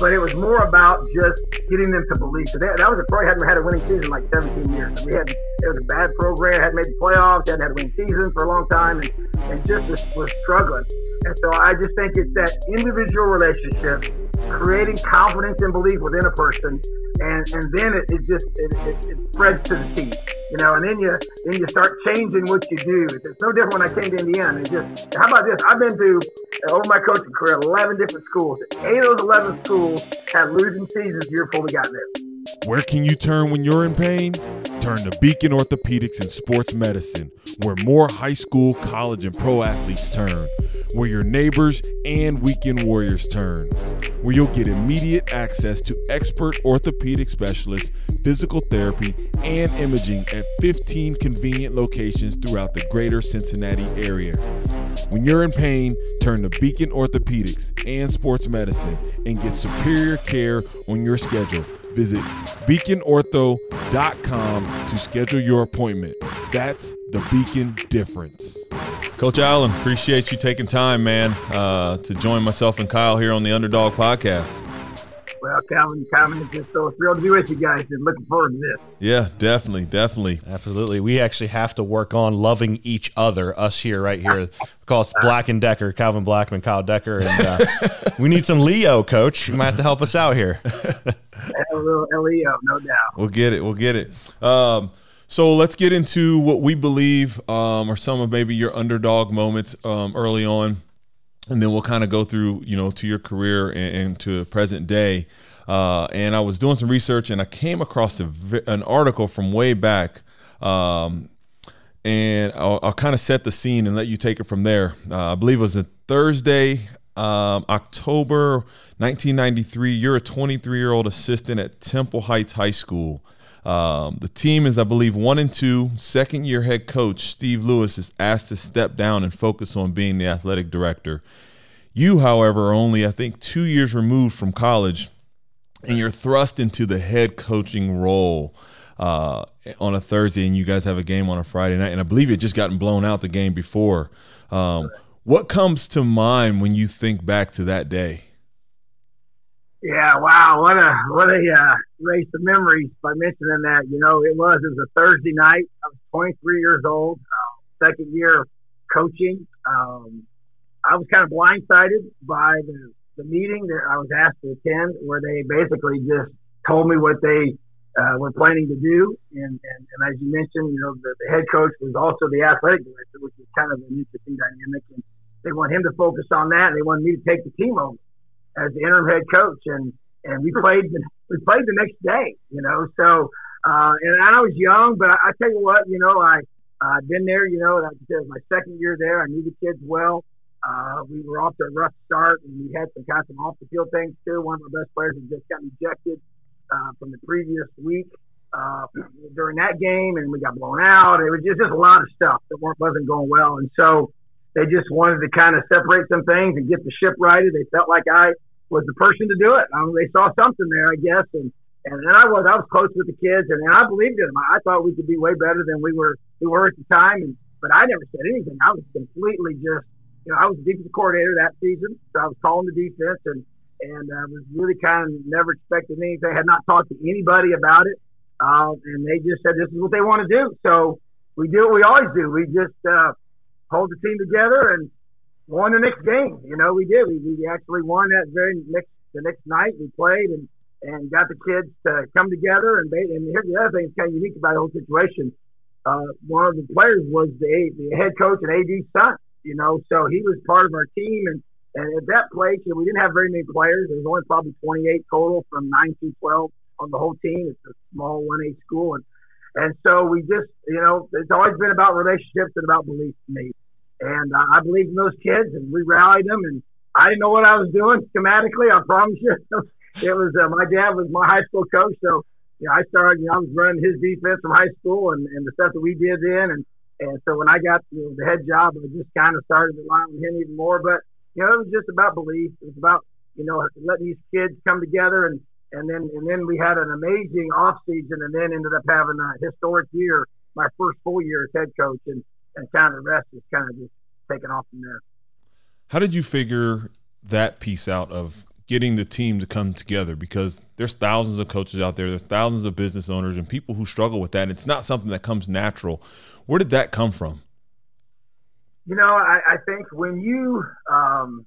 but it was more about just getting them to believe. So that, that was a pro hadn't had a winning season in like 17 years. We had it was a bad program, hadn't made the playoffs, hadn't had a winning season for a long time, and, and just was, was struggling. And so I just think it's that individual relationship, creating confidence and belief within a person, and and then it, it just it, it, it spreads to the team you know, and then you then you start changing what you do. It's no different when I came to Indiana. It just how about this? I've been to over my coaching career, eleven different schools. Eight of those eleven schools had losing seasons year before we got there. Where can you turn when you're in pain? Turn to Beacon Orthopedics and Sports Medicine, where more high school, college, and pro athletes turn where your neighbors and weekend warriors turn, where you'll get immediate access to expert orthopedic specialists, physical therapy, and imaging at 15 convenient locations throughout the greater Cincinnati area. When you're in pain, turn to Beacon Orthopedics and Sports Medicine and get superior care on your schedule. Visit beaconortho.com to schedule your appointment. That's the Beacon difference. Coach Allen, appreciate you taking time, man, uh, to join myself and Kyle here on the Underdog Podcast. Well, Calvin, Calvin, just so thrilled to be with you guys and looking forward to this. Yeah, definitely, definitely. Absolutely. We actually have to work on loving each other, us here, right here. call us Black and Decker, Calvin Blackman, Kyle Decker. And uh, we need some Leo, coach. You might have to help us out here. a little Leo, no doubt. We'll get it. We'll get it. Um, so let's get into what we believe um, are some of maybe your underdog moments um, early on, and then we'll kind of go through, you know, to your career and, and to present day. Uh, and I was doing some research, and I came across a, an article from way back, um, and I'll, I'll kind of set the scene and let you take it from there. Uh, I believe it was a Thursday, um, October 1993. You're a 23 year old assistant at Temple Heights High School. Um, the team is, I believe, one and two. Second year head coach Steve Lewis is asked to step down and focus on being the athletic director. You, however, are only, I think, two years removed from college, and you're thrust into the head coaching role uh, on a Thursday, and you guys have a game on a Friday night. And I believe it just gotten blown out the game before. Um, what comes to mind when you think back to that day? Yeah, wow, what a what a uh, race of memories by mentioning that. You know, it was it was a Thursday night. I was 23 years old, uh, second year of coaching. Um, I was kind of blindsided by the the meeting that I was asked to attend, where they basically just told me what they uh, were planning to do. And, and, and as you mentioned, you know, the, the head coach was also the athletic director, which is kind of an interesting dynamic. And they want him to focus on that. And they wanted me to take the team over as the interim head coach, and and we played the, we played the next day, you know. So uh, and I was young, but I, I tell you what, you know, I I've uh, been there, you know. Like I said, my second year there, I knew the kids well. Uh, we were off to a rough start, and we had some kind of some off the field things too. One of our best players had just got ejected uh, from the previous week uh, during that game, and we got blown out. It was just, just a lot of stuff that wasn't going well, and so they just wanted to kind of separate some things and get the ship righted. They felt like I was the person to do it. Um, they saw something there, I guess, and and then I was I was close with the kids, and, and I believed in them. I, I thought we could be way better than we were we were at the time, and but I never said anything. I was completely just you know I was the defensive coordinator that season, so I was calling the defense and and uh, was really kind of never expected anything. Had not talked to anybody about it, uh, and they just said this is what they want to do. So we do what we always do. We just uh, hold the team together and won the next game. You know, we did. We, we actually won that very next the next night. We played and and got the kids to come together. And they, and here's the other thing that's kind of unique about the whole situation. Uh, one of the players was the, the head coach and AD's son. You know, so he was part of our team. And and at that place, you know, we didn't have very many players. There was only probably 28 total from 9 to 12 on the whole team. It's a small 1A school. And, and so we just, you know, it's always been about relationships and about belief to me. And uh, I believed in those kids, and we rallied them. And I didn't know what I was doing schematically. I promise you, it was uh, my dad was my high school coach, so you know, I started. You know, I was running his defense from high school, and, and the stuff that we did then. And and so when I got you know, the head job, I just kind of started relying on him even more. But you know, it was just about belief. It was about you know letting these kids come together and and then and then we had an amazing off season and then ended up having a historic year my first full year as head coach and and kind of the rest is kind of just taking off from there. How did you figure that piece out of getting the team to come together because there's thousands of coaches out there, there's thousands of business owners and people who struggle with that. And it's not something that comes natural. Where did that come from? You know, I, I think when you um,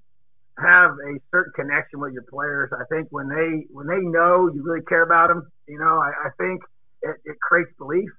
have a certain connection with your players, I think when they when they know you really care about them, you know, I, I think it, it creates belief.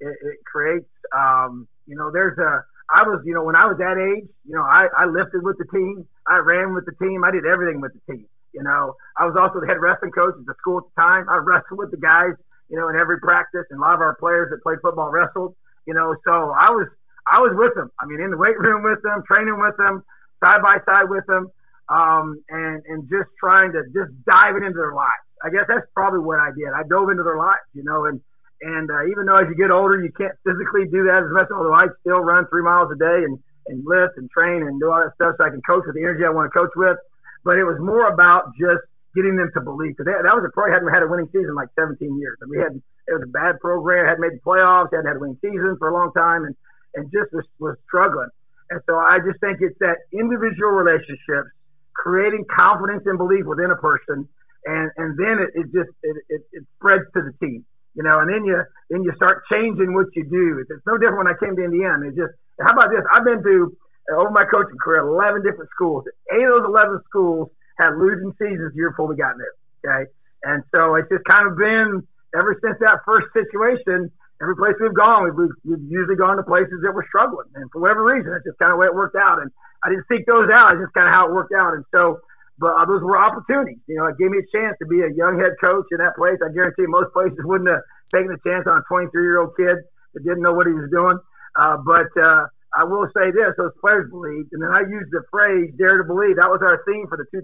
It, it creates, um, you know, there's a I was, you know, when I was that age, you know, I, I lifted with the team, I ran with the team, I did everything with the team. You know, I was also the head wrestling coach at the school at the time. I wrestled with the guys, you know, in every practice, and a lot of our players that played football wrestled. You know, so I was I was with them. I mean, in the weight room with them, training with them, side by side with them, um, and and just trying to just dive into their lives. I guess that's probably what I did. I dove into their lives, you know, and and uh, even though as you get older, you can't physically do that as much, although I still run three miles a day and, and lift and train and do all that stuff so I can coach with the energy I want to coach with. But it was more about just getting them to believe. Because that was a pro hadn't had a winning season in like 17 years. And we had, it was a bad program, hadn't made the playoffs, hadn't had a winning season for a long time, and, and just was, was struggling. And so I just think it's that individual relationships, creating confidence and belief within a person, and, and then it, it just, it, it, it spreads to the team you know, and then you then you start changing what you do. It's, no different when I came to Indiana. It's just how about this? I've been to uh, over my coaching career, eleven different schools. Eight of those eleven schools had losing seasons the year before we got there. Okay, and so it's just kind of been ever since that first situation. Every place we've gone, we've, we've usually gone to places that were struggling, and for whatever reason, it's just kind of the way it worked out. And I didn't seek those out; it's just kind of how it worked out. And so but uh, those were opportunities. You know, it gave me a chance to be a young head coach in that place. I guarantee most places wouldn't have taken a chance on a 23 year old kid that didn't know what he was doing. Uh, but uh, I will say this: those players believed, and then I used the phrase "dare to believe." That was our theme for the 2000,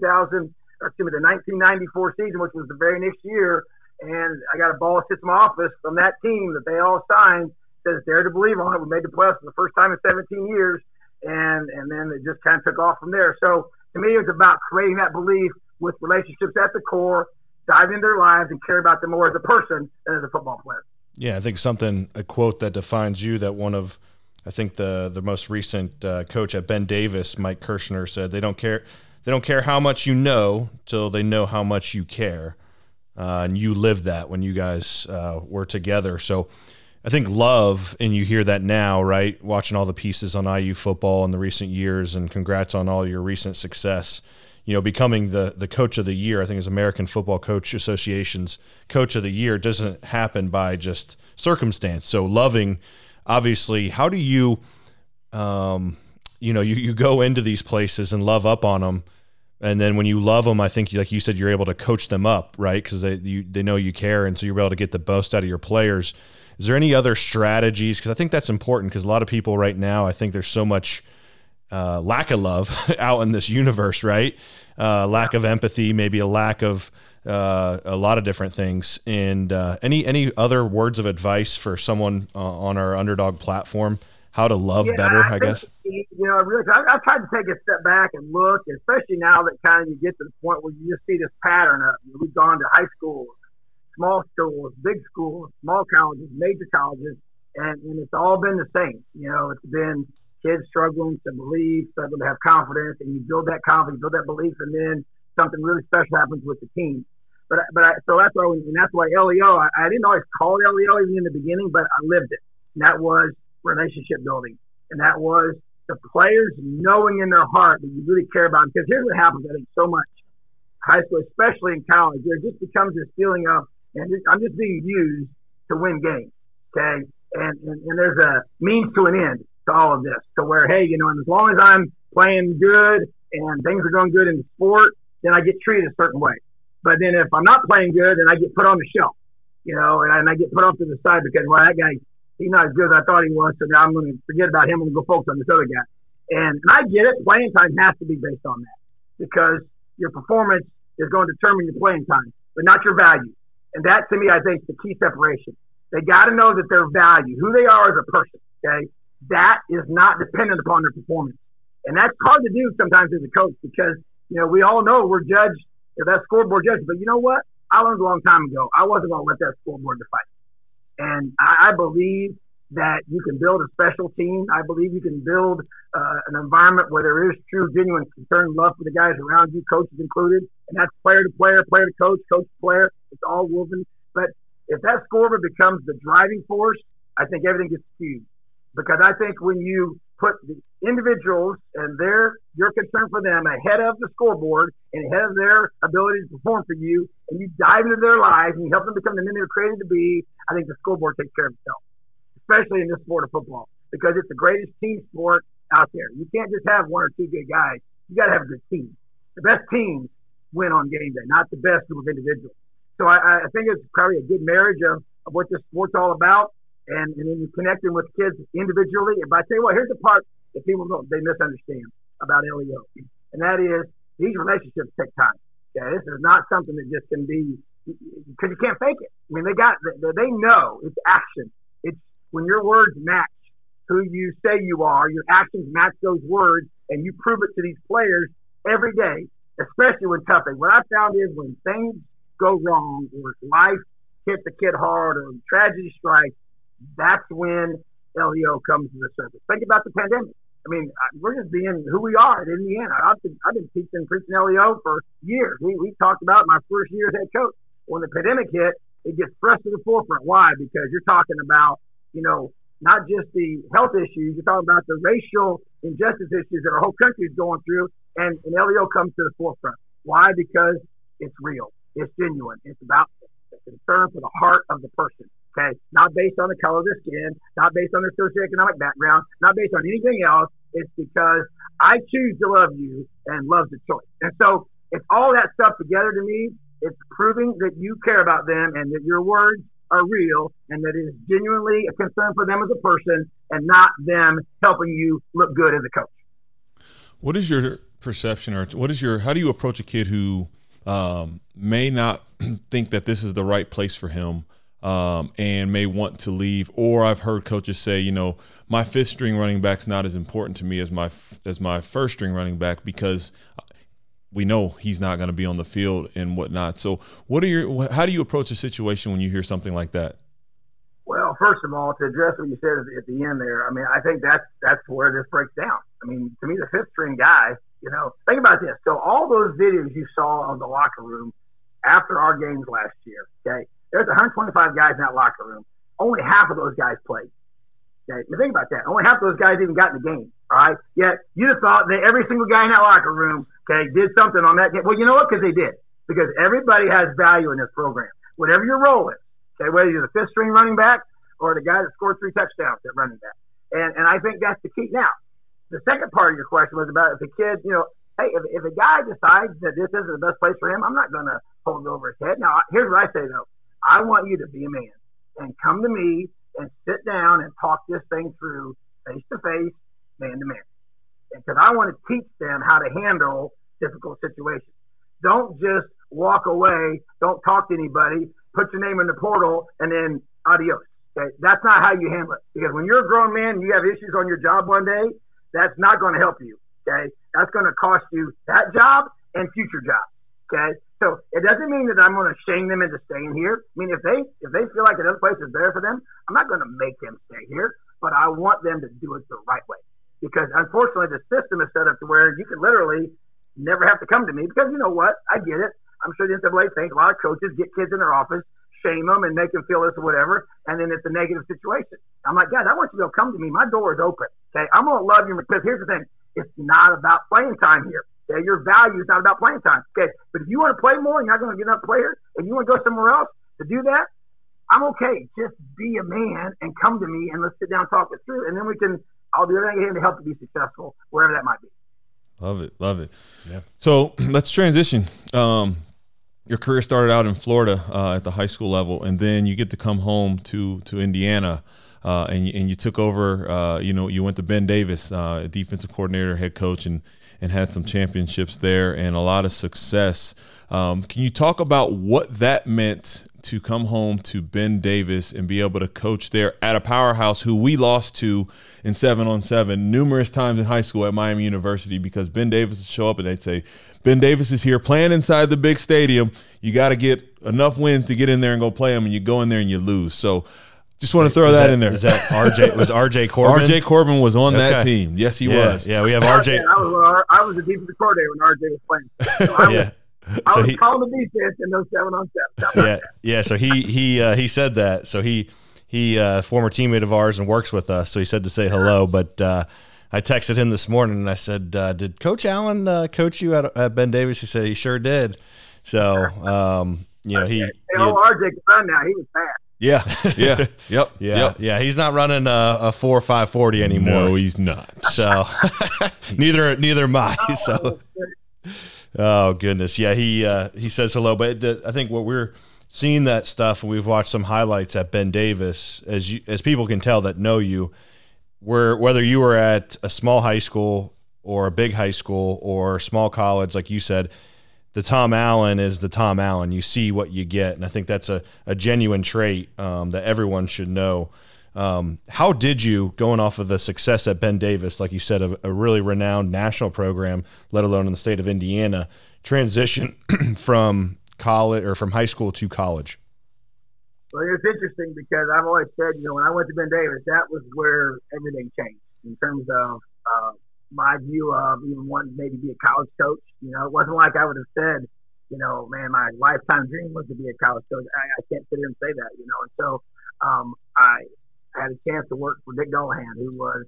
or excuse me, the 1994 season, which was the very next year. And I got a ball system office from that team that they all signed says "dare to believe" on it. We made the playoffs for the first time in 17 years, and and then it just kind of took off from there. So to me, it's about creating that belief with relationships at the core, diving into their lives, and caring about them more as a person than as a football player. Yeah, I think something a quote that defines you that one of I think the the most recent uh, coach at Ben Davis, Mike Kirschner, said they don't care they don't care how much you know till they know how much you care, uh, and you lived that when you guys uh, were together. So I think love, and you hear that now, right? Watching all the pieces on IU football in the recent years, and congrats on all your recent success. You know, becoming the the coach of the year, I think, as American Football Coach Association's coach of the year doesn't happen by just circumstance. So, loving, obviously, how do you, um, you know, you, you go into these places and love up on them, and then when you love them, I think, like you said, you're able to coach them up, right? Because they you, they know you care, and so you're able to get the most out of your players is there any other strategies? Because I think that's important because a lot of people right now, I think there's so much uh, lack of love out in this universe, right? Uh, lack of empathy, maybe a lack of uh, a lot of different things. And uh, any any other words of advice for someone uh, on our underdog platform? How to love yeah, better, I, I guess. You know, really, I, I've tried to take a step back and look, especially now that kind of you get to the point where you just see this pattern of you know, we've gone to high school small schools, big schools, small colleges, major colleges, and, and it's all been the same. You know, it's been kids struggling to believe, struggling to have confidence, and you build that confidence, build that belief, and then something really special happens with the team. But but I, so that's why and that's why LEO. I, I didn't always call it LEO even in the beginning, but I lived it. And that was relationship building, and that was the players knowing in their heart that you really care about. Them. Because here's what happens, I think, so much high school, especially in college, there just becomes this feeling of and I'm just being used to win games. Okay. And, and, and there's a means to an end to all of this to where, hey, you know, and as long as I'm playing good and things are going good in the sport, then I get treated a certain way. But then if I'm not playing good, then I get put on the shelf, you know, and, and I get put off to the side because, well, that guy, he's not as good as I thought he was. So now I'm going to forget about him and go focus on this other guy. And, and I get it. Playing time has to be based on that because your performance is going to determine your playing time, but not your value. And that to me, I think, is the key separation. They got to know that their value, who they are as a person, okay, that is not dependent upon their performance. And that's hard to do sometimes as a coach because, you know, we all know we're judged, that scoreboard judged. But you know what? I learned a long time ago. I wasn't going to let that scoreboard define. And I, I believe that you can build a special team. I believe you can build uh, an environment where there is true, genuine concern love for the guys around you, coaches included. And that's player to player, player to coach, coach to player. It's all woven. But if that scoreboard becomes the driving force, I think everything gets skewed. Because I think when you put the individuals and their your concern for them ahead of the scoreboard and ahead of their ability to perform for you, and you dive into their lives and you help them become the men they're created to be, I think the scoreboard takes care of itself especially in this sport of football, because it's the greatest team sport out there. You can't just have one or two good guys. You got to have a good team. The best teams win on game day, not the best group of individuals. So I, I think it's probably a good marriage of, of what this sport's all about, and, and then you connecting with kids individually. But I tell you what, here's the part that people don't they misunderstand about LEO, and that is these relationships take time. Yeah, this is not something that just can be because you can't fake it. I mean, they got they, they know it's action. When your words match who you say you are, your actions match those words, and you prove it to these players every day, especially when tough. What I found is when things go wrong or life hits the kid hard or tragedy strikes, that's when LEO comes to the surface. Think about the pandemic. I mean, uh, we're just being who we are at Indiana. I've been, I've been teaching preaching LEO for years. We, we talked about my first year as head coach. When the pandemic hit, it gets thrust to the forefront. Why? Because you're talking about you know, not just the health issues, you're talking about the racial injustice issues that our whole country is going through, and, and LEO comes to the forefront. Why? Because it's real, it's genuine, it's about the concern for the heart of the person. Okay, not based on the color of their skin, not based on their socioeconomic background, not based on anything else. It's because I choose to love you and love a choice. And so it's all that stuff together to me. It's proving that you care about them and that your words are real and that is genuinely a concern for them as a person and not them helping you look good as a coach. What is your perception or what is your how do you approach a kid who um, may not think that this is the right place for him um, and may want to leave or I've heard coaches say you know my fifth string running back's not as important to me as my as my first string running back because we know he's not going to be on the field and whatnot. So, what are your? How do you approach a situation when you hear something like that? Well, first of all, to address what you said at the end there, I mean, I think that's that's where this breaks down. I mean, to me, the fifth string guy, you know, think about this. So, all those videos you saw of the locker room after our games last year, okay, there's 125 guys in that locker room. Only half of those guys played. Okay, think about that. Only half of those guys even got in the game. All right. Yet have thought that every single guy in that locker room, okay, did something on that game. Well, you know what? Because they did. Because everybody has value in this program. Whatever your role is, okay, whether you're the fifth string running back or the guy that scored three touchdowns at running back. And and I think that's the key. Now, the second part of your question was about if a kid, you know, hey, if, if a guy decides that this isn't the best place for him, I'm not going to hold it over his head. Now, here's what I say though. I want you to be a man and come to me and sit down and talk this thing through face to face man to man. Because I want to teach them how to handle difficult situations. Don't just walk away, don't talk to anybody, put your name in the portal, and then adios. Okay? That's not how you handle it. Because when you're a grown man and you have issues on your job one day, that's not going to help you. Okay? That's going to cost you that job and future jobs. Okay? So it doesn't mean that I'm going to shame them into staying here. I mean, if they if they feel like another place is better for them, I'm not going to make them stay here, but I want them to do it the right way because unfortunately the system is set up to where you can literally never have to come to me because you know what? I get it. I'm sure the NCAA thinks a lot of coaches get kids in their office, shame them, and make them feel this or whatever, and then it's a negative situation. I'm like, guys, I want you to come to me. My door is open. Okay, I'm gonna love you because here's the thing: it's not about playing time here. Okay, your value is not about playing time. Okay, but if you want to play more and you're not to get enough players, and you want to go somewhere else to do that, I'm okay. Just be a man and come to me and let's sit down and talk it through, and then we can I'll do everything I can to help you be successful, wherever that might be. Love it, love it. Yeah. So let's transition. Um, your career started out in Florida uh, at the high school level, and then you get to come home to to Indiana, uh, and you, and you took over. Uh, you know, you went to Ben Davis, uh, defensive coordinator, head coach, and and had some championships there and a lot of success. Um, can you talk about what that meant to come home to Ben Davis and be able to coach there at a powerhouse who we lost to in seven on seven numerous times in high school at Miami University because Ben Davis would show up and they'd say, Ben Davis is here playing inside the big stadium. You got to get enough wins to get in there and go play him, and you go in there and you lose. So Just want to throw Is that, in there. Is that RJ? Was RJ Corbin? RJ Corbin was on that team. Yes, he yeah, was. Yeah, we have RJ. I was uh, I was the defensive coordinator when RJ was playing. So I was, yeah. I So was he, calling the defense in those seven on seven. yeah, yeah. So he he uh, he said that. So he he uh, former teammate of ours and works with us. So he said to say hello. But uh, I texted him this morning and I said, uh, "Did Coach Allen uh, coach you at, at Ben Davis?" He said he sure did. So um, you know he. Hey, he old RJ can run now. He was fast. Yeah, yeah, yep, yeah, yep. yeah, he's not running a, a four five forty anymore. No, he's not. So neither neither am I. So oh goodness, yeah. He uh, he says hello, but the, I think what we're seeing that stuff, and we've watched some highlights at Ben Davis, as you as people can tell that know you, where whether you were at a small high school or a big high school or small college, like you said. The Tom Allen is the Tom Allen. You see what you get, and I think that's a, a genuine trait um, that everyone should know. Um, how did you, going off of the success at Ben Davis, like you said, a, a really renowned national program, let alone in the state of Indiana, transition from college or from high school to college? Well, it's interesting because I've always said, you know, when I went to Ben Davis, that was where everything changed in terms of uh, my view of even wanting to maybe be a college coach. You know, it wasn't like I would have said, you know, man, my lifetime dream was to be a college coach. I, I can't sit here and say that, you know. And so um, I had a chance to work for Dick Dullaghan, who was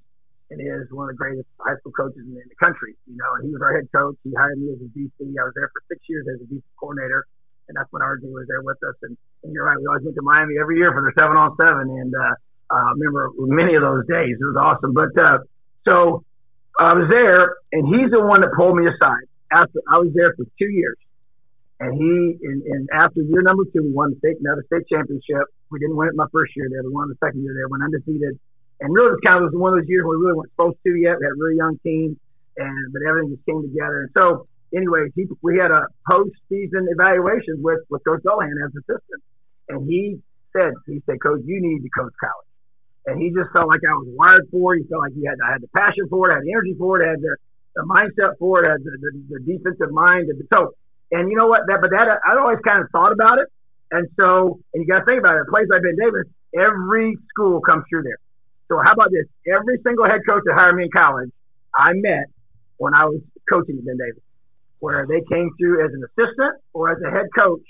and is one of the greatest high school coaches in, in the country. You know, and he was our head coach. He hired me as a DC. I was there for six years as a DC coordinator, and that's when RJ was there with us. And, and you're right, we always went to Miami every year for their seven on seven, and uh, uh, remember many of those days. It was awesome. But uh, so I was there, and he's the one that pulled me aside. After I was there for two years, and he, and, and after year number two, we won the state, another state championship. We didn't win it my first year there. We won the second year there. Went undefeated, and really, it kind of was one of those years where we really weren't supposed to yet. We had a really young team, and but everything just came together. And so, anyways, he, we had a post-season evaluation with with Coach Dullaghan as assistant, and he said, he said, Coach, you need to coach college and he just felt like I was wired for it. He felt like he had I had the passion for it, had the energy for it, had the, the mindset for it, had the, the, the defensive mind. So, and you know what? That but that I'd always kind of thought about it. And so, and you got to think about it. A place like Ben Davis, every school comes through there. So how about this? Every single head coach that hired me in college, I met when I was coaching at Ben Davis, where they came through as an assistant or as a head coach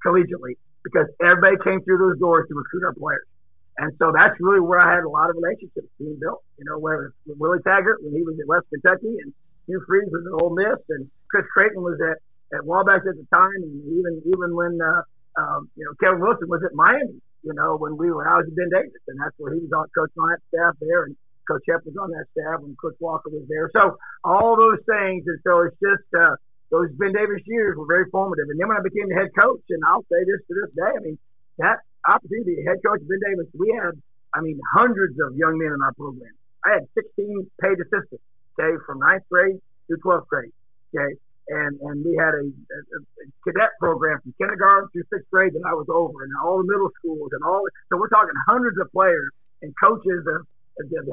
collegiately, because everybody came through those doors to recruit our players. And so that's really where I had a lot of relationships being built. You know, where with Willie Taggart when he was at West Kentucky, and Hugh Freeze was at Ole Miss, and Chris Creighton was at at Wabash at the time, and even even when uh, um, you know Kevin Wilson was at Miami. You know, when we were was at Ben Davis, and that's where he was on coaching on that staff there, and Coach Hep was on that staff when Coach Walker was there. So all those things, and so it's just uh, those Ben Davis years were very formative. And then when I became the head coach, and I'll say this to this day, I mean that opportunity to head coach Ben Davis, we had, I mean, hundreds of young men in our program. I had 16 paid assistants, okay, from ninth grade through 12th grade, okay, and and we had a, a, a cadet program from kindergarten through sixth grade that I was over, and all the middle schools and all. So we're talking hundreds of players and coaches that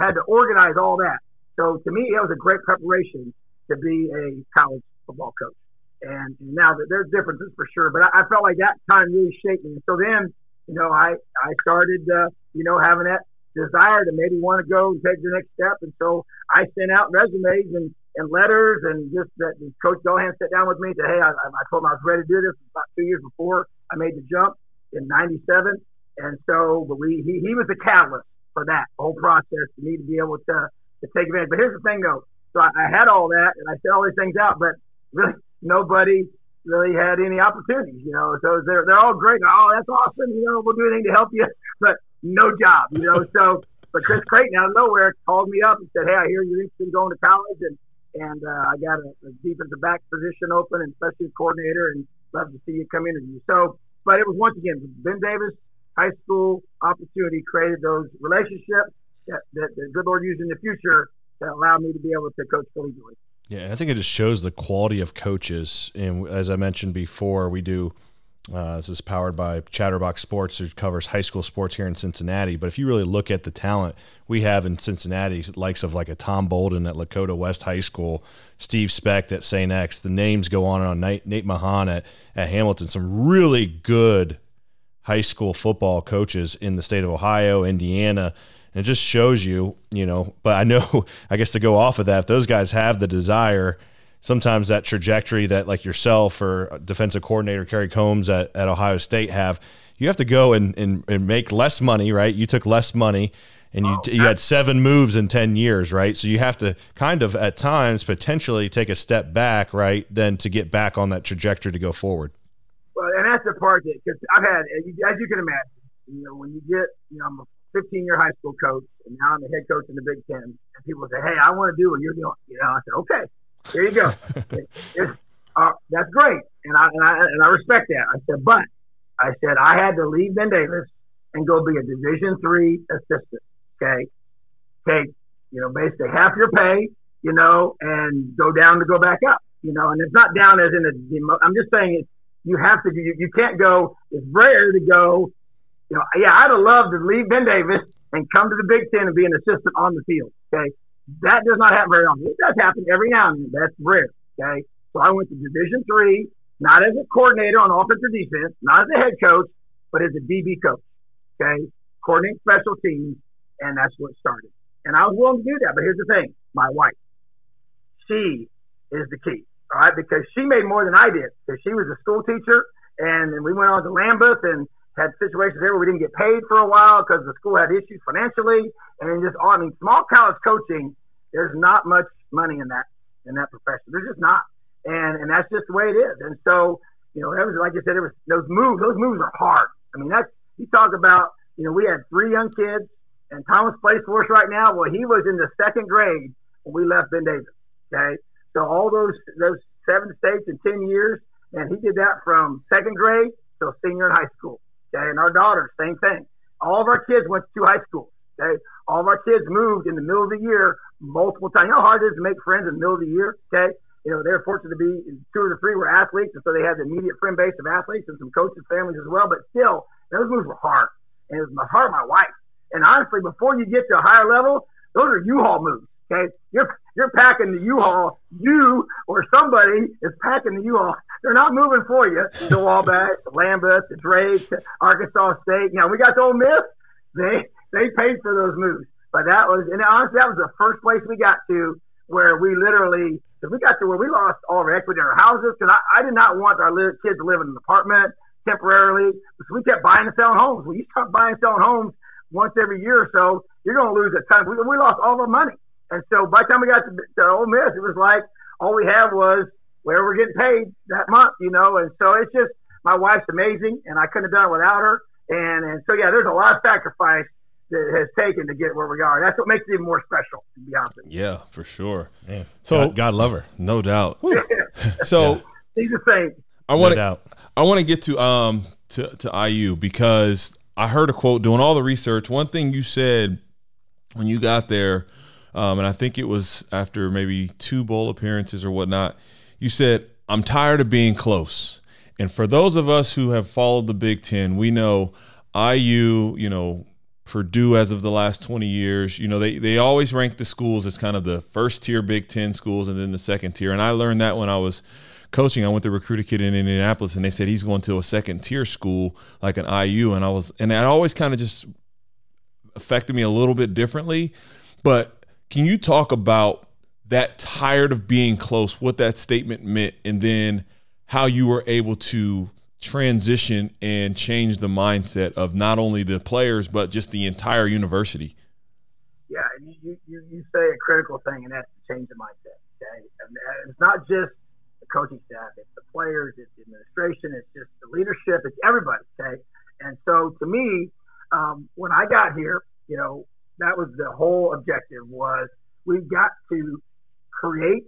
had to organize all that. So to me, it was a great preparation to be a college football coach. And, and now there's differences for sure, but I, I felt like that time really shaped me. So then you know, I I started, uh, you know, having that desire to maybe want to go and take the next step, and so I sent out resumes and, and letters, and just that Coach Dullaghan sat down with me and said, "Hey, I, I told him I was ready to do this about two years before I made the jump in '97, and so but we he, he was the catalyst for that whole process for me to be able to to take advantage. But here's the thing, though, so I, I had all that, and I said all these things out, but really nobody really had any opportunities, you know. So they're they're all great. Oh, that's awesome. You know, we'll do anything to help you, but no job, you know. So, but Chris Creighton out of nowhere called me up and said, "Hey, I hear you're interested in going to college, and and uh, I got a, a defensive back position open and special coordinator, and love to see you come interview." So, but it was once again Ben Davis high school opportunity created those relationships that, that the good Lord used in the future that allowed me to be able to coach collegiately. Yeah, I think it just shows the quality of coaches. And as I mentioned before, we do uh, this is powered by Chatterbox Sports, who covers high school sports here in Cincinnati. But if you really look at the talent we have in Cincinnati, likes of like a Tom Bolden at Lakota West High School, Steve Specht at St. X, the names go on and on. Nate, Nate Mahan at, at Hamilton, some really good high school football coaches in the state of Ohio, Indiana. And it just shows you, you know, but I know, I guess to go off of that, if those guys have the desire, sometimes that trajectory that like yourself or defensive coordinator Kerry Coombs at, at Ohio State have, you have to go and, and, and make less money, right? You took less money and you, oh, you had seven moves in 10 years, right? So you have to kind of at times potentially take a step back, right? Then to get back on that trajectory to go forward. Well, and that's the part that, because I've had, as you can imagine, you know, when you get, you know, I'm a 15 year high school coach and now I'm the head coach in the Big Ten, and people say, hey, I want to do what you're doing. You know, I said, okay, there you go. uh, that's great. And I, and I, and I respect that. I said, but I said, I had to leave Ben Davis and go be a Division three assistant. Okay. Take, you know, basically half your pay, you know, and go down to go back up, you know, and it's not down as in a, I'm just saying it's, you have to, you, you can't go, it's rare to go, you know, yeah, I'd have loved to leave Ben Davis and come to the Big Ten and be an assistant on the field. Okay. That does not happen very often. It does happen every now and then. That's rare. Okay. So I went to Division three, not as a coordinator on offense or defense, not as a head coach, but as a DB coach. Okay. Coordinating special teams and that's what started. And I was willing to do that. But here's the thing my wife, she is the key, all right? Because she made more than I did. Because she was a school teacher, and then we went on to Lambuth and had situations there where we didn't get paid for a while because the school had issues financially. And just, oh, I mean, small college coaching, there's not much money in that in that profession. There's just not, and and that's just the way it is. And so, you know, that was like I said, it was those moves. Those moves are hard. I mean, that's you talk about. You know, we had three young kids and Thomas plays for us right now. Well, he was in the second grade when we left Ben Davis. Okay, so all those those seven states in ten years, and he did that from second grade to senior in high school. Okay, and our daughters, same thing. All of our kids went to high school. Okay, all of our kids moved in the middle of the year multiple times. You know how hard it is to make friends in the middle of the year. Okay, you know they're fortunate to be two the three were athletes, and so they had the immediate friend base of athletes and some coaches' families as well. But still, those moves were hard, and it was my heart, my wife. And honestly, before you get to a higher level, those are U-Haul moves. Okay, you're you're packing the U-Haul. You or somebody is packing the U-Haul. They're not moving for you. The Wabash, the Lambuth, Drake, Arkansas State. Now we got to Ole Miss. They they paid for those moves. But that was, and honestly, that was the first place we got to where we literally, because we got to where we lost all our equity in our houses. Because I, I did not want our li- kids to live in an apartment temporarily. So we kept buying and selling homes. When you start buying and selling homes, once every year or so, you're going to lose a ton. We, we lost all our money. And so by the time we got to, to Ole Miss, it was like all we had was where we're getting paid that month, you know. And so it's just my wife's amazing, and I couldn't have done it without her. And and so yeah, there's a lot of sacrifice that has taken to get where we are. That's what makes it even more special, to be honest. Yeah, for sure. Yeah. So God, God love her, no doubt. so he's the same. I want to. I want to get to um to to IU because I heard a quote doing all the research. One thing you said when you got there, um, and I think it was after maybe two bowl appearances or whatnot, you said, I'm tired of being close. And for those of us who have followed the Big Ten, we know IU, you know, Purdue as of the last 20 years, you know, they, they always rank the schools as kind of the first tier Big Ten schools and then the second tier. And I learned that when I was coaching, I went to recruit a kid in Indianapolis, and they said he's going to a second tier school like an IU, and I was, and that always kind of just affected me a little bit differently. But can you talk about that tired of being close, what that statement meant, and then how you were able to transition and change the mindset of not only the players but just the entire university? Yeah, you, you, you say a critical thing, and that's to change the mindset. Okay, and it's not just the coaching staff, it's the players, it's the administration, it's just the leadership, it's everybody. Okay. And so to me, um, when I got here, you know, that was the whole objective was we've got to create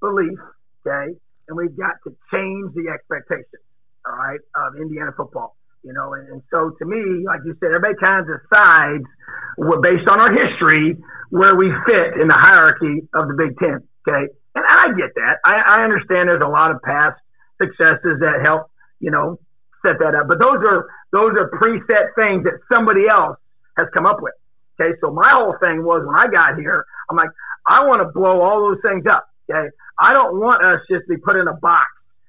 belief, okay, and we've got to change the expectations, all right, of Indiana football. You know, and, and so to me, like you said, everybody kind of decides based on our history where we fit in the hierarchy of the Big Ten. Okay, and I get that. I, I understand there's a lot of past successes that help, you know, set that up. But those are those are preset things that somebody else has come up with. Okay, so my whole thing was when I got here, I'm like, I want to blow all those things up. Okay, I don't want us just to be put in a box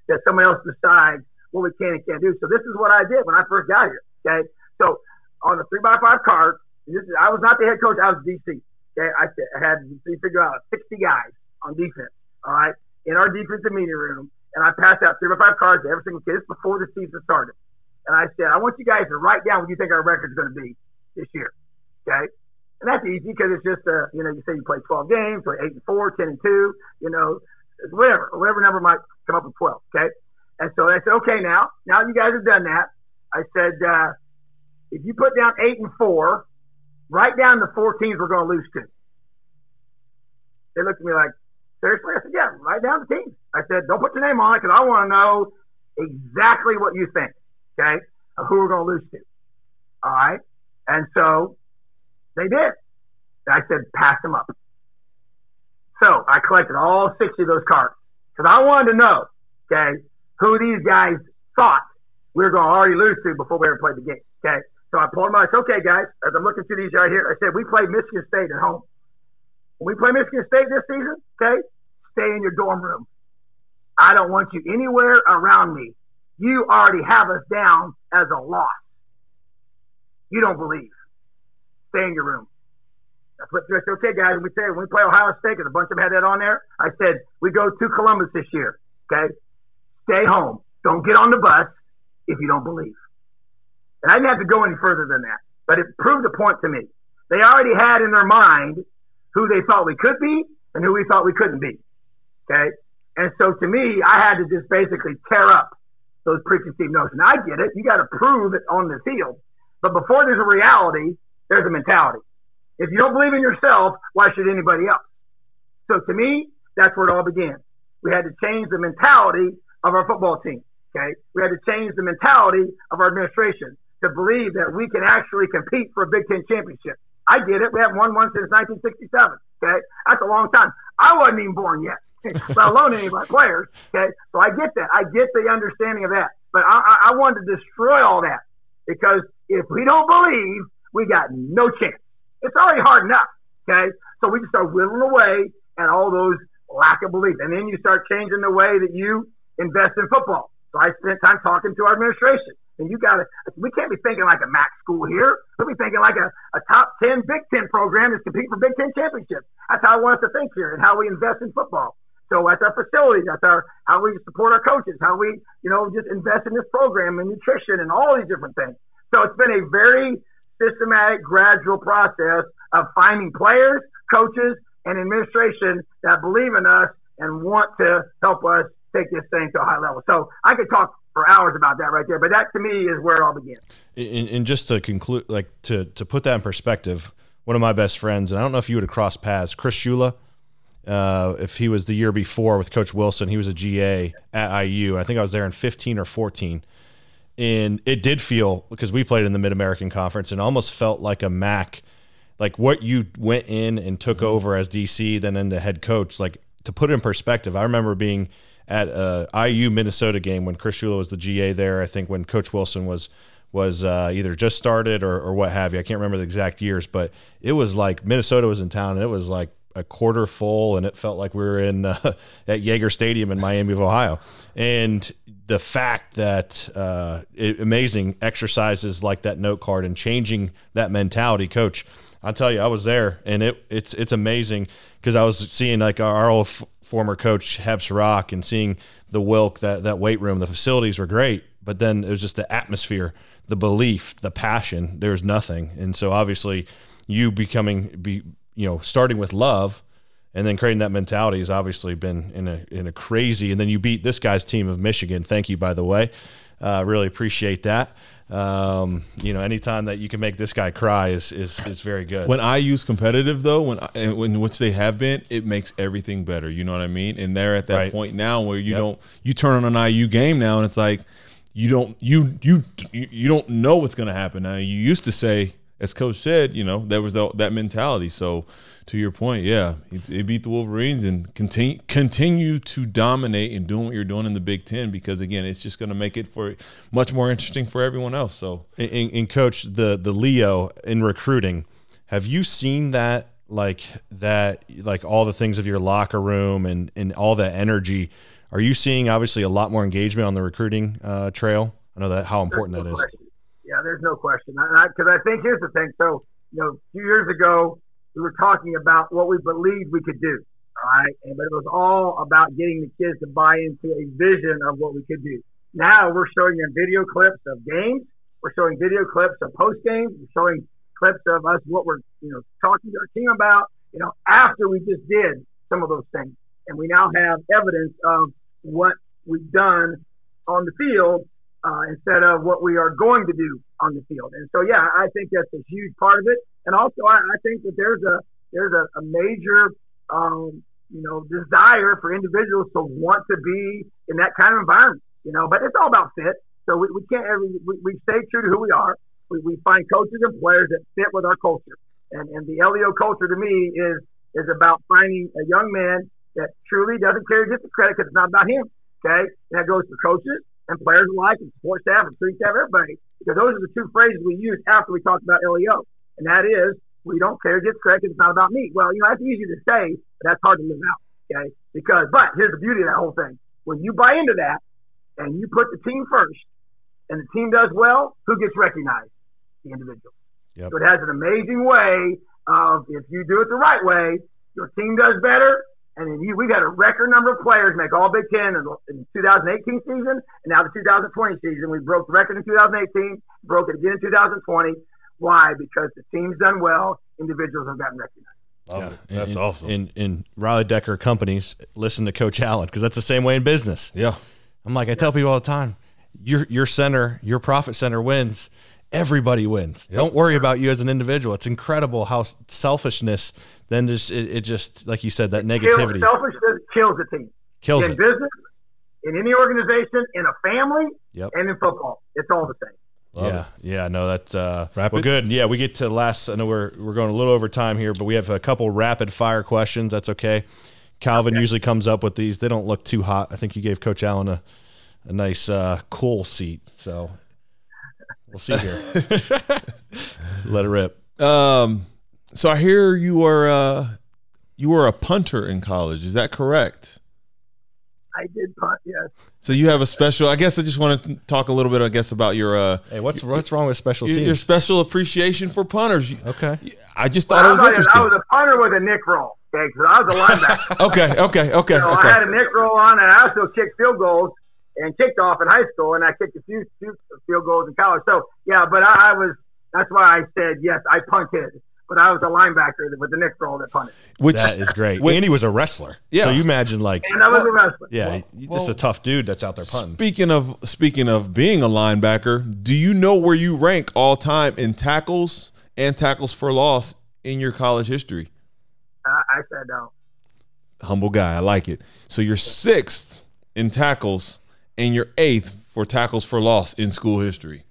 that somebody else decides what we can and can't do. So this is what I did when I first got here. Okay, so on the three by five card, this is, I was not the head coach. I was DC. Okay, I had to figure out 60 guys on defense. All right, in our defensive meeting room, and I passed out three by five cards to every single kid. This before the season started, and I said, I want you guys to write down what you think our record's going to be this year. Okay, and that's easy because it's just uh, you know, you say you play 12 games, play eight and four, 10 and two, you know, whatever, whatever number might come up with 12. Okay, and so I said, okay, now, now you guys have done that. I said, uh, if you put down eight and four, write down the four teams we're going to lose to. They looked at me like, seriously? I said, yeah, write down the teams. I said, don't put your name on it because I want to know exactly what you think, okay, of who we're going to lose to. All right. And so they did. I said, pass them up. So I collected all 60 of those cards because I wanted to know, okay, who these guys thought we were going to already lose to before we ever played the game. Okay. So I pulled them out. I said, okay, guys, as I'm looking through these right here, I said, we played Michigan State at home. When we play Michigan State this season, okay, stay in your dorm room. I don't want you anywhere around me. You already have us down as a loss. You don't believe. Stay in your room. That's what I said, okay, guys, we say when we play Ohio State, because a bunch of them had that on there, I said, we go to Columbus this year, okay? Stay home. Don't get on the bus if you don't believe. And I didn't have to go any further than that, but it proved a point to me. They already had in their mind who they thought we could be and who we thought we couldn't be. Okay. And so to me, I had to just basically tear up those preconceived notions. I get it. You got to prove it on the field. But before there's a reality, there's a mentality. If you don't believe in yourself, why should anybody else? So to me, that's where it all began. We had to change the mentality of our football team. Okay. We had to change the mentality of our administration to believe that we can actually compete for a Big Ten championship. I get it. We haven't won one since 1967. Okay. That's a long time. I wasn't even born yet, let alone any of my players. Okay. So I get that. I get the understanding of that. But I, I, I wanted to destroy all that because if we don't believe, we got no chance. It's already hard enough. Okay. So we just start whittling away at all those lack of belief. And then you start changing the way that you invest in football. So I spent time talking to our administration. And you got to, we can't be thinking like a MAC school here. We'll be thinking like a, a top 10 Big Ten program that's competing for Big Ten championships. That's how I want us to think here and how we invest in football. So that's our facilities. That's our, how we support our coaches, how we, you know, just invest in this program and nutrition and all these different things. So it's been a very systematic, gradual process of finding players, coaches, and administration that believe in us and want to help us take this thing to a high level. So I could talk for hours about that right there, but that to me is where it all begins. And, and just to conclude, like to to put that in perspective, one of my best friends, and I don't know if you would have crossed paths, Chris Shula. Uh, if he was the year before with Coach Wilson, he was a GA at IU. I think I was there in 15 or 14. And it did feel because we played in the Mid American Conference and almost felt like a MAC, like what you went in and took mm-hmm. over as DC, then in the head coach. Like to put it in perspective, I remember being at a IU Minnesota game when Chris Shula was the GA there. I think when Coach Wilson was was uh, either just started or, or what have you. I can't remember the exact years, but it was like Minnesota was in town and it was like a quarter full and it felt like we were in uh, at Yager Stadium in Miami of Ohio. And the fact that uh, it, amazing exercises like that note card and changing that mentality, coach. I'll tell you, I was there and it it's it's amazing because I was seeing like our old former coach Heb Rock and seeing the Wilk, that that weight room, the facilities were great, but then it was just the atmosphere, the belief, the passion. There was nothing, and so obviously, you becoming be you know starting with love, and then creating that mentality has obviously been in a in a crazy. And then you beat this guy's team of Michigan. Thank you, by the way. Uh, really appreciate that. Um, you know, anytime that you can make this guy cry is is, is very good. When I use competitive though, when I, in which they have been, it makes everything better. You know what I mean? And they're at that right. point now where you yep. don't you turn on an IU game now, and it's like you don't you you you don't know what's going to happen. Now you used to say, as Coach said, you know, there was that mentality. So to your point, yeah, they beat the Wolverines and continue continue to dominate and doing what you're doing in the Big Ten because again, it's just going to make it for much more interesting for everyone else. So, and, and coach, the the Leo in recruiting, have you seen that like that like all the things of your locker room and and all that energy? Are you seeing obviously a lot more engagement on the recruiting uh, trail? I know that how important that is. Yeah, there's no question. Because I, I, I think here's the thing. So, you know, few years ago, we were talking about what we believed we could do. All right. And, but it was all about getting the kids to buy into a vision of what we could do. Now we're showing them video clips of games. We're showing video clips of post games. We're showing clips of us what we're, you know, talking to our team about, you know, after we just did some of those things. And we now have evidence of what we've done on the field uh, instead of what we are going to do on the field. And so, yeah, I think that's a huge part of it. And also, I, I think that there's a there's a, a major um, you know desire for individuals to want to be in that kind of environment. You know, but it's all about fit. So we, we can't we, we stay true to who we are. We, we find coaches and players that fit with our culture. And and the LEO culture to me is is about finding a young man that truly doesn't care just the credit because it's not about him. Okay, and that goes for coaches and players alike, and support staff and student staff, everybody. Because those are the two phrases we use after we talk about LEO, and that is we don't care just credit it's not about me. Well, you know that's easy to say, but that's hard to live out. Okay, because but here's the beauty of that whole thing: when you buy into that and you put the team first, and the team does well, who gets recognized? The individual. Yep. So it has an amazing way of if you do it the right way, your team does better. And then you, we've had a record number of players make All Big Ten in, in 2018 season, and now the 2020 season. We broke the record in 2018, broke it again in 2020. Why? Because the team's done well, individuals have gotten recognized. Love yeah, that's in, awesome. In, in Riley Decker companies, listen to Coach Allen because that's the same way in business. Yeah, I'm like I tell people all the time, your your center, your profit center wins everybody wins. Yep. Don't worry about you as an individual. It's incredible how selfishness then just it, it just like you said that negativity. selfishness kills a team. Kills in it. business, in any organization, in a family, yep. and in football. It's all the same. Love yeah, it. yeah, no, that's uh, rapid. Well, good. Yeah, we get to last. I know we're we're going a little over time here, but we have a couple rapid fire questions. That's okay. Calvin okay. usually comes up with these. They don't look too hot. I think you gave Coach Allen a a nice uh, cool seat. So We'll see here. Let it rip. Um, so I hear you are uh, you were a punter in college. Is that correct? I did punt. Yes. So you have a special. I guess I just want to talk a little bit. I guess about your. Uh, hey, what's what's wrong with special your, teams? Your special appreciation for punters. Okay. I just thought well, it was interesting. I was a punter with a neck roll. Okay, because I was a linebacker. okay. Okay. Okay. So okay. I had a neck roll on, and I also kicked field goals and kicked off in high school, and I kicked a few, few field goals in college. So yeah, but I, I was. That's why I said yes. I punted, but I was a linebacker with the neck roll that punted. Which that is great. When, Andy was a wrestler. Yeah. So you imagine like. And I was a wrestler. Yeah, well, just well, a tough dude that's out there punting. Speaking of speaking of being a linebacker, do you know where you rank all time in tackles and tackles for loss in your college history? Uh, I said no. Humble guy, I like it. So you're sixth in tackles and you're eighth for tackles for loss in school history.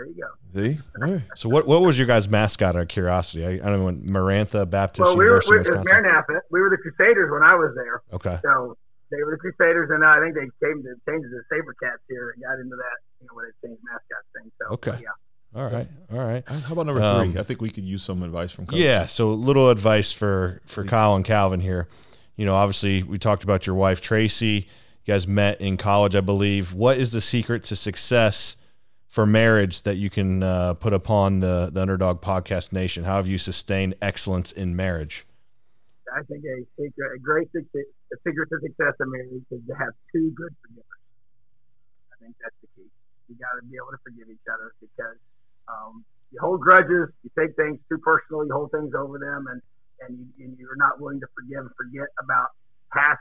Okay, well there you go. See, right. so what what was your guys' mascot? Out of curiosity, I, I don't know. Maranatha Baptist well, we University, were, we, Maranatha. We were the Crusaders when I was there. Okay. So they were the Crusaders, and I think they came to change the SaberCats here and got into that, you know, when they changed mascot thing. So okay. yeah. All right, all right. How about number three? Um, I think we could use some advice from. Coach. Yeah, so a little advice for for Kyle and Calvin here. You know, obviously we talked about your wife Tracy you guys met in college, I believe. What is the secret to success for marriage that you can uh, put upon the, the Underdog Podcast Nation? How have you sustained excellence in marriage? I think a, a great secret, a secret to success in marriage is to have two good forgivers. I think that's the key. You got to be able to forgive each other because um, you hold grudges, you take things too personal, you hold things over them, and and, you, and you're not willing to forgive and forget about past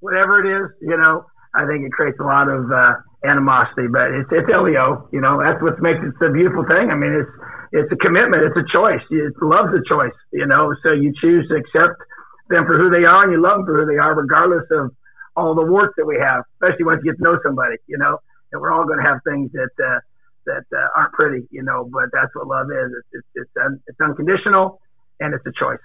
whatever it is, you know, I think it creates a lot of uh, animosity. But it's it's LEO, you know, that's what makes it a beautiful thing. I mean, it's it's a commitment, it's a choice. It love's a choice, you know. So you choose to accept them for who they are, and you love them for who they are, regardless of all the warts that we have. Especially once you get to know somebody, you know. And we're all going to have things that uh, that uh, aren't pretty, you know. But that's what love is. It's it's it's, un- it's unconditional, and it's a choice.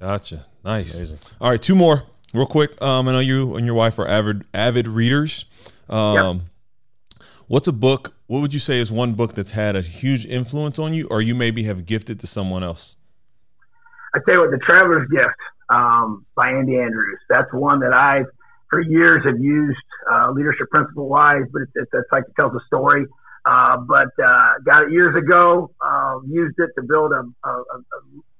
Gotcha. Nice. Amazing. All right, two more real quick. Um, I know you and your wife are avid avid readers. Um, yep. What's a book? What would you say is one book that's had a huge influence on you, or you maybe have gifted to someone else? I tell you what, The Traveler's Gift um, by Andy Andrews. That's one that I, for years, have used uh, leadership principle wise, but it's, it's, it's like it tells a story Uh, but uh, got it years ago. Uh, used it to build a, a, a,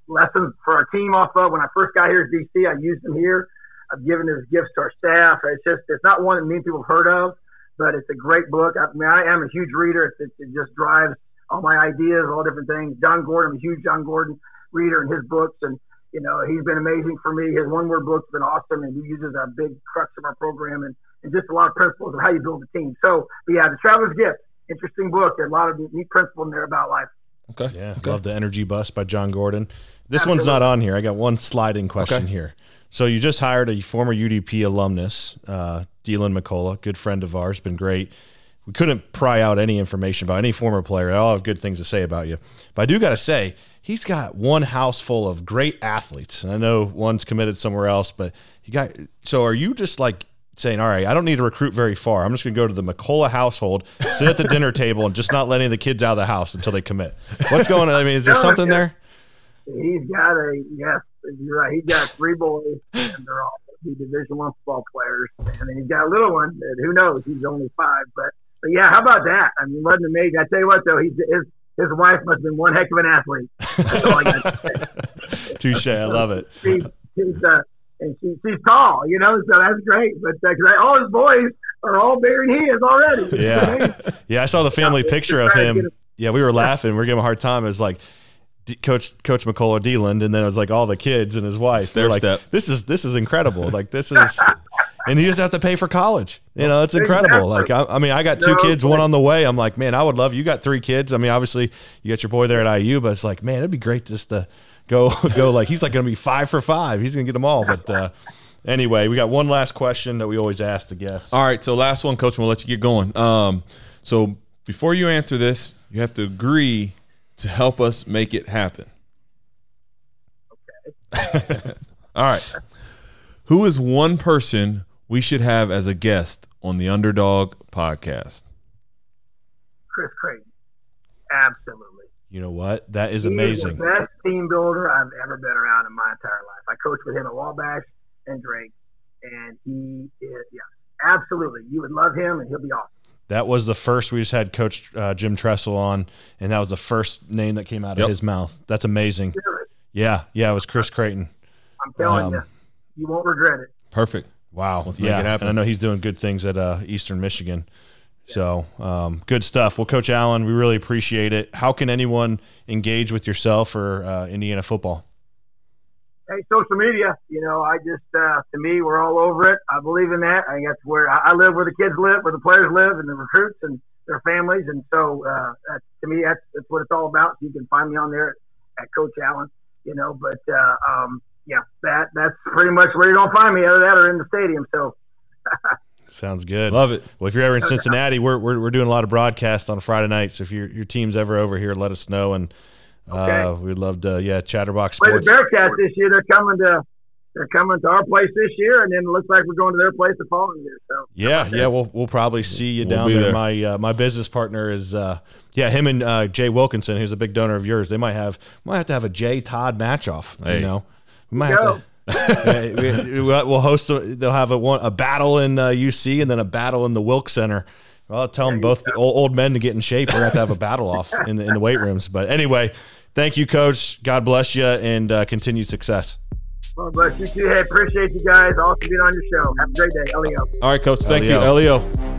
lesson for our team off of. When I first got here at DC, I used them here. I've given his gifts to our staff. It's just it's not one that many people have heard of, but it's a great book. I mean, I am a huge reader. It, it just drives all my ideas, all different things. Jon Gordon, I'm a huge Jon Gordon reader in his books, and you know he's been amazing for me. His one word book's been awesome, and he uses a big crux of our program and, and just a lot of principles of how you build a team. So, yeah, the Traveler's Gift, interesting book. There's a lot of neat principles in there about life. Okay. Yeah, okay. love the Energy Bus by Jon Gordon. This Absolutely. one's not on here. I got one sliding question okay. here. So you just hired a former UDP alumnus, uh, Deland McCullough, good friend of ours, been great. We couldn't pry out any information about any former player. I all have good things to say about you. But I do got to say, he's got one house full of great athletes. And I know one's committed somewhere else, but you got. So are you just like saying, all right, I don't need to recruit very far. I'm just going to go to the McCullough household, sit at the dinner table, and just not let any of the kids out of the house until they commit. What's going on? I mean, is there something there? He's got a yes, you're right. He's got three boys, and they're all Division One football players, and then he's got a little one. That, who knows? He's only five, but but yeah, how about that? I mean, wasn't amazing. I tell you what, though, he's his his wife must have been one heck of an athlete. That's all I got to say. Touche, I love it. She, she's uh, and she, she's tall, you know, so that's great. But uh, all his boys are all bigger than he is already. Yeah, yeah. I saw the family yeah, picture of him. Yeah, we were laughing. We are giving him a hard time. It was like. D- Coach Coach McCullough Deland, and then it was like all the kids and his wife. They're like, step. "This is this is incredible! Like this is and he doesn't have to pay for college. You know, it's incredible. Like, I, I, mean, I got two kids, one on the way. I'm like, man, I would love you got three kids. I mean, obviously you got your boy there at IU, but it's like, man, it'd be great just to go go like he's like going to be five for five. He's going to get them all. But uh, anyway, we got one last question that we always ask the guests. All right, so last one, Coach. We'll let you get going. Um, so before you answer this, you have to agree to help us make it happen. Okay. all right. Who is one person we should have as a guest on the Underdog podcast? Chris Creighton. Absolutely. You know what? That is he amazing. Is the best team builder I've ever been around in my entire life. I coached with him at Wabash and Drake, and he is, yeah, absolutely. You would love him, and he'll be awesome. That was the first we just had Coach uh, Jim Tressel on, and that was the first name that came out yep. of his mouth. That's amazing. Really? Yeah, yeah, it was Chris Creighton. I'm telling um, you, you won't regret it. Perfect. Wow. Let's yeah. And I know he's doing good things at uh, Eastern Michigan. So um, good stuff. Well, Coach Allen, we really appreciate it. How can anyone engage with yourself or uh, Indiana football? Hey, social media. You know, I just uh, to me, we're all over it. I believe in that. I think that's where I live, where the kids live, where the players live, and the recruits and their families. And so, uh, to me, that's that's what it's all about. You can find me on there at, at Coach Allen. You know, but uh, um, yeah, that that's pretty much where you're gonna find me. Other than that or in the stadium. So. Sounds good. Love it. Well, if you're ever in Cincinnati, we're, we're, we're doing a lot of broadcasts on Friday nights. So if your your team's ever over here, let us know, and okay. we'd love to. Yeah, Chatterbox Sports. Well, the Bearcats this year, they're coming to they're coming to our place this year, and then it looks like we're going to their place the following year. So yeah, yeah, we'll we'll probably see you we'll down there. there. My uh, my business partner is uh, yeah, him and uh, Jay Wilkinson, who's a big donor of yours. They might have might have to have a Jay Todd match off. Hey. You know, we might have to we, will host. A, they'll have a one a battle in uh, UC and then a battle in the Wilk Center. Well, I'll tell them both old, old, men to get in shape. We're gonna have to have a battle off in the in the weight rooms. But anyway, thank you, Coach. God bless you and uh, continued success. Well, bless you too. Hey, appreciate you guys. Awesome being on your show. Have a great day, Elio. All right, Coach. Thank Elio. you, Elio.